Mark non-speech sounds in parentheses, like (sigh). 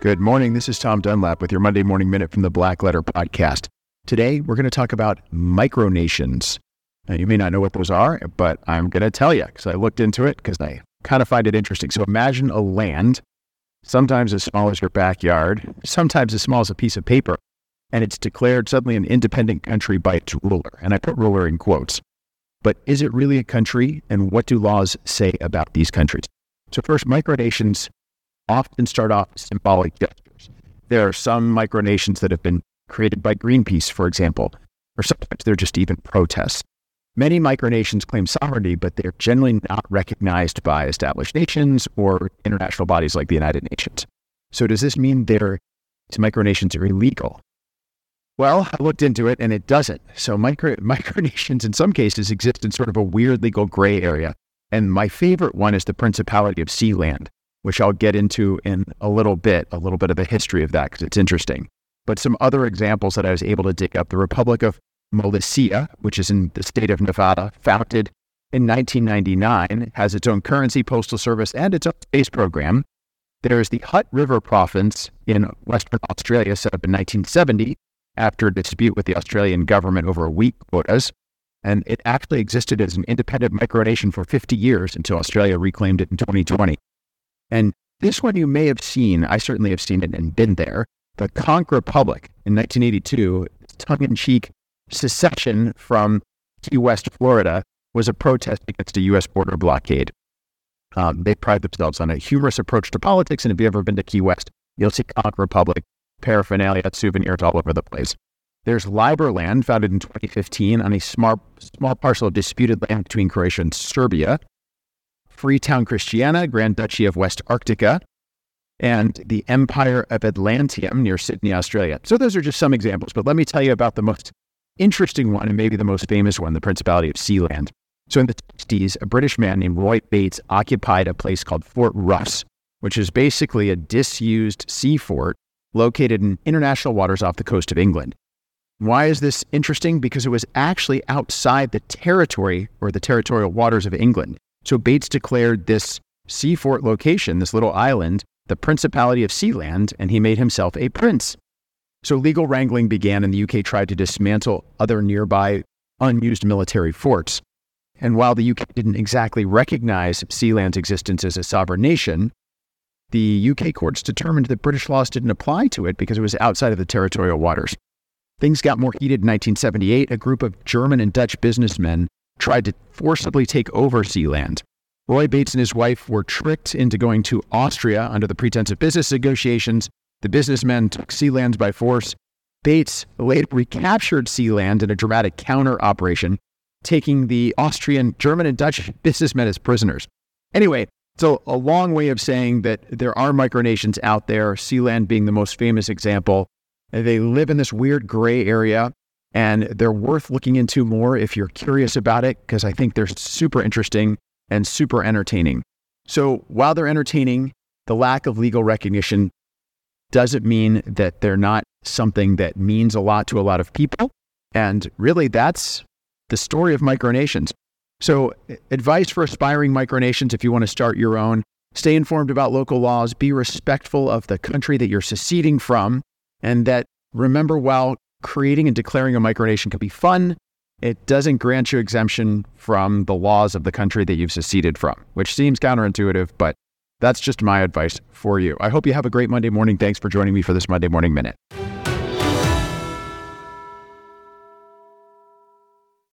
Good morning. This is Tom Dunlap with your Monday Morning Minute from the Black Letter Podcast. Today, we're going to talk about micronations. Now, you may not know what those are, but I'm going to tell you because I looked into it because I kind of find it interesting. So imagine a land, sometimes as small as your backyard, sometimes as small as a piece of paper, and it's declared suddenly an independent country by its ruler. And I put ruler in quotes. But is it really a country? And what do laws say about these countries? So, first, micronations often start off as symbolic gestures. There are some micronations that have been created by Greenpeace, for example, or sometimes they're just even protests. Many micronations claim sovereignty, but they're generally not recognized by established nations or international bodies like the United Nations. So, does this mean their micronations are illegal? Well, I looked into it and it doesn't. So, micro, (laughs) micronations in some cases exist in sort of a weird legal gray area. And my favorite one is the Principality of Sealand which I'll get into in a little bit, a little bit of a history of that because it's interesting. But some other examples that I was able to dig up the Republic of Molossia, which is in the state of Nevada, founded in 1999, has its own currency, postal service, and its own space program. There is the Hutt River province in Western Australia, set up in 1970 after a dispute with the Australian government over wheat quotas. And it actually existed as an independent micronation for 50 years until Australia reclaimed it in 2020. And this one you may have seen, I certainly have seen it and been there. The Conch Republic in 1982, tongue in cheek secession from Key West, Florida, was a protest against a U.S. border blockade. Um, they pride themselves on a humorous approach to politics. And if you've ever been to Key West, you'll see Conch Republic paraphernalia, souvenirs all over the place. There's Liberland, founded in 2015 on a small, small parcel of disputed land between Croatia and Serbia. Freetown Christiania, Grand Duchy of Westarctica, and the Empire of Atlantium near Sydney, Australia. So those are just some examples, but let me tell you about the most interesting one and maybe the most famous one, the Principality of Sealand. So in the 60s, a British man named Roy Bates occupied a place called Fort Ross, which is basically a disused sea fort located in international waters off the coast of England. Why is this interesting? Because it was actually outside the territory or the territorial waters of England. So Bates declared this sea fort location, this little island, the Principality of Sealand, and he made himself a prince. So legal wrangling began, and the UK tried to dismantle other nearby unused military forts. And while the UK didn't exactly recognize Sealand's existence as a sovereign nation, the UK courts determined that British laws didn't apply to it because it was outside of the territorial waters. Things got more heated in 1978. A group of German and Dutch businessmen tried to forcibly take over Sealand. Roy Bates and his wife were tricked into going to Austria under the pretense of business negotiations. The businessmen took Sealand by force. Bates later recaptured Sealand in a dramatic counter operation, taking the Austrian, German, and Dutch businessmen as prisoners. Anyway, so a long way of saying that there are micronations out there, Sealand being the most famous example. They live in this weird gray area and they're worth looking into more if you're curious about it, because I think they're super interesting and super entertaining. So while they're entertaining, the lack of legal recognition doesn't mean that they're not something that means a lot to a lot of people. And really, that's the story of micronations. So, advice for aspiring micronations if you want to start your own stay informed about local laws, be respectful of the country that you're seceding from, and that remember while creating and declaring a micronation can be fun. It doesn't grant you exemption from the laws of the country that you've seceded from, which seems counterintuitive, but that's just my advice for you. I hope you have a great Monday morning. Thanks for joining me for this Monday Morning Minute.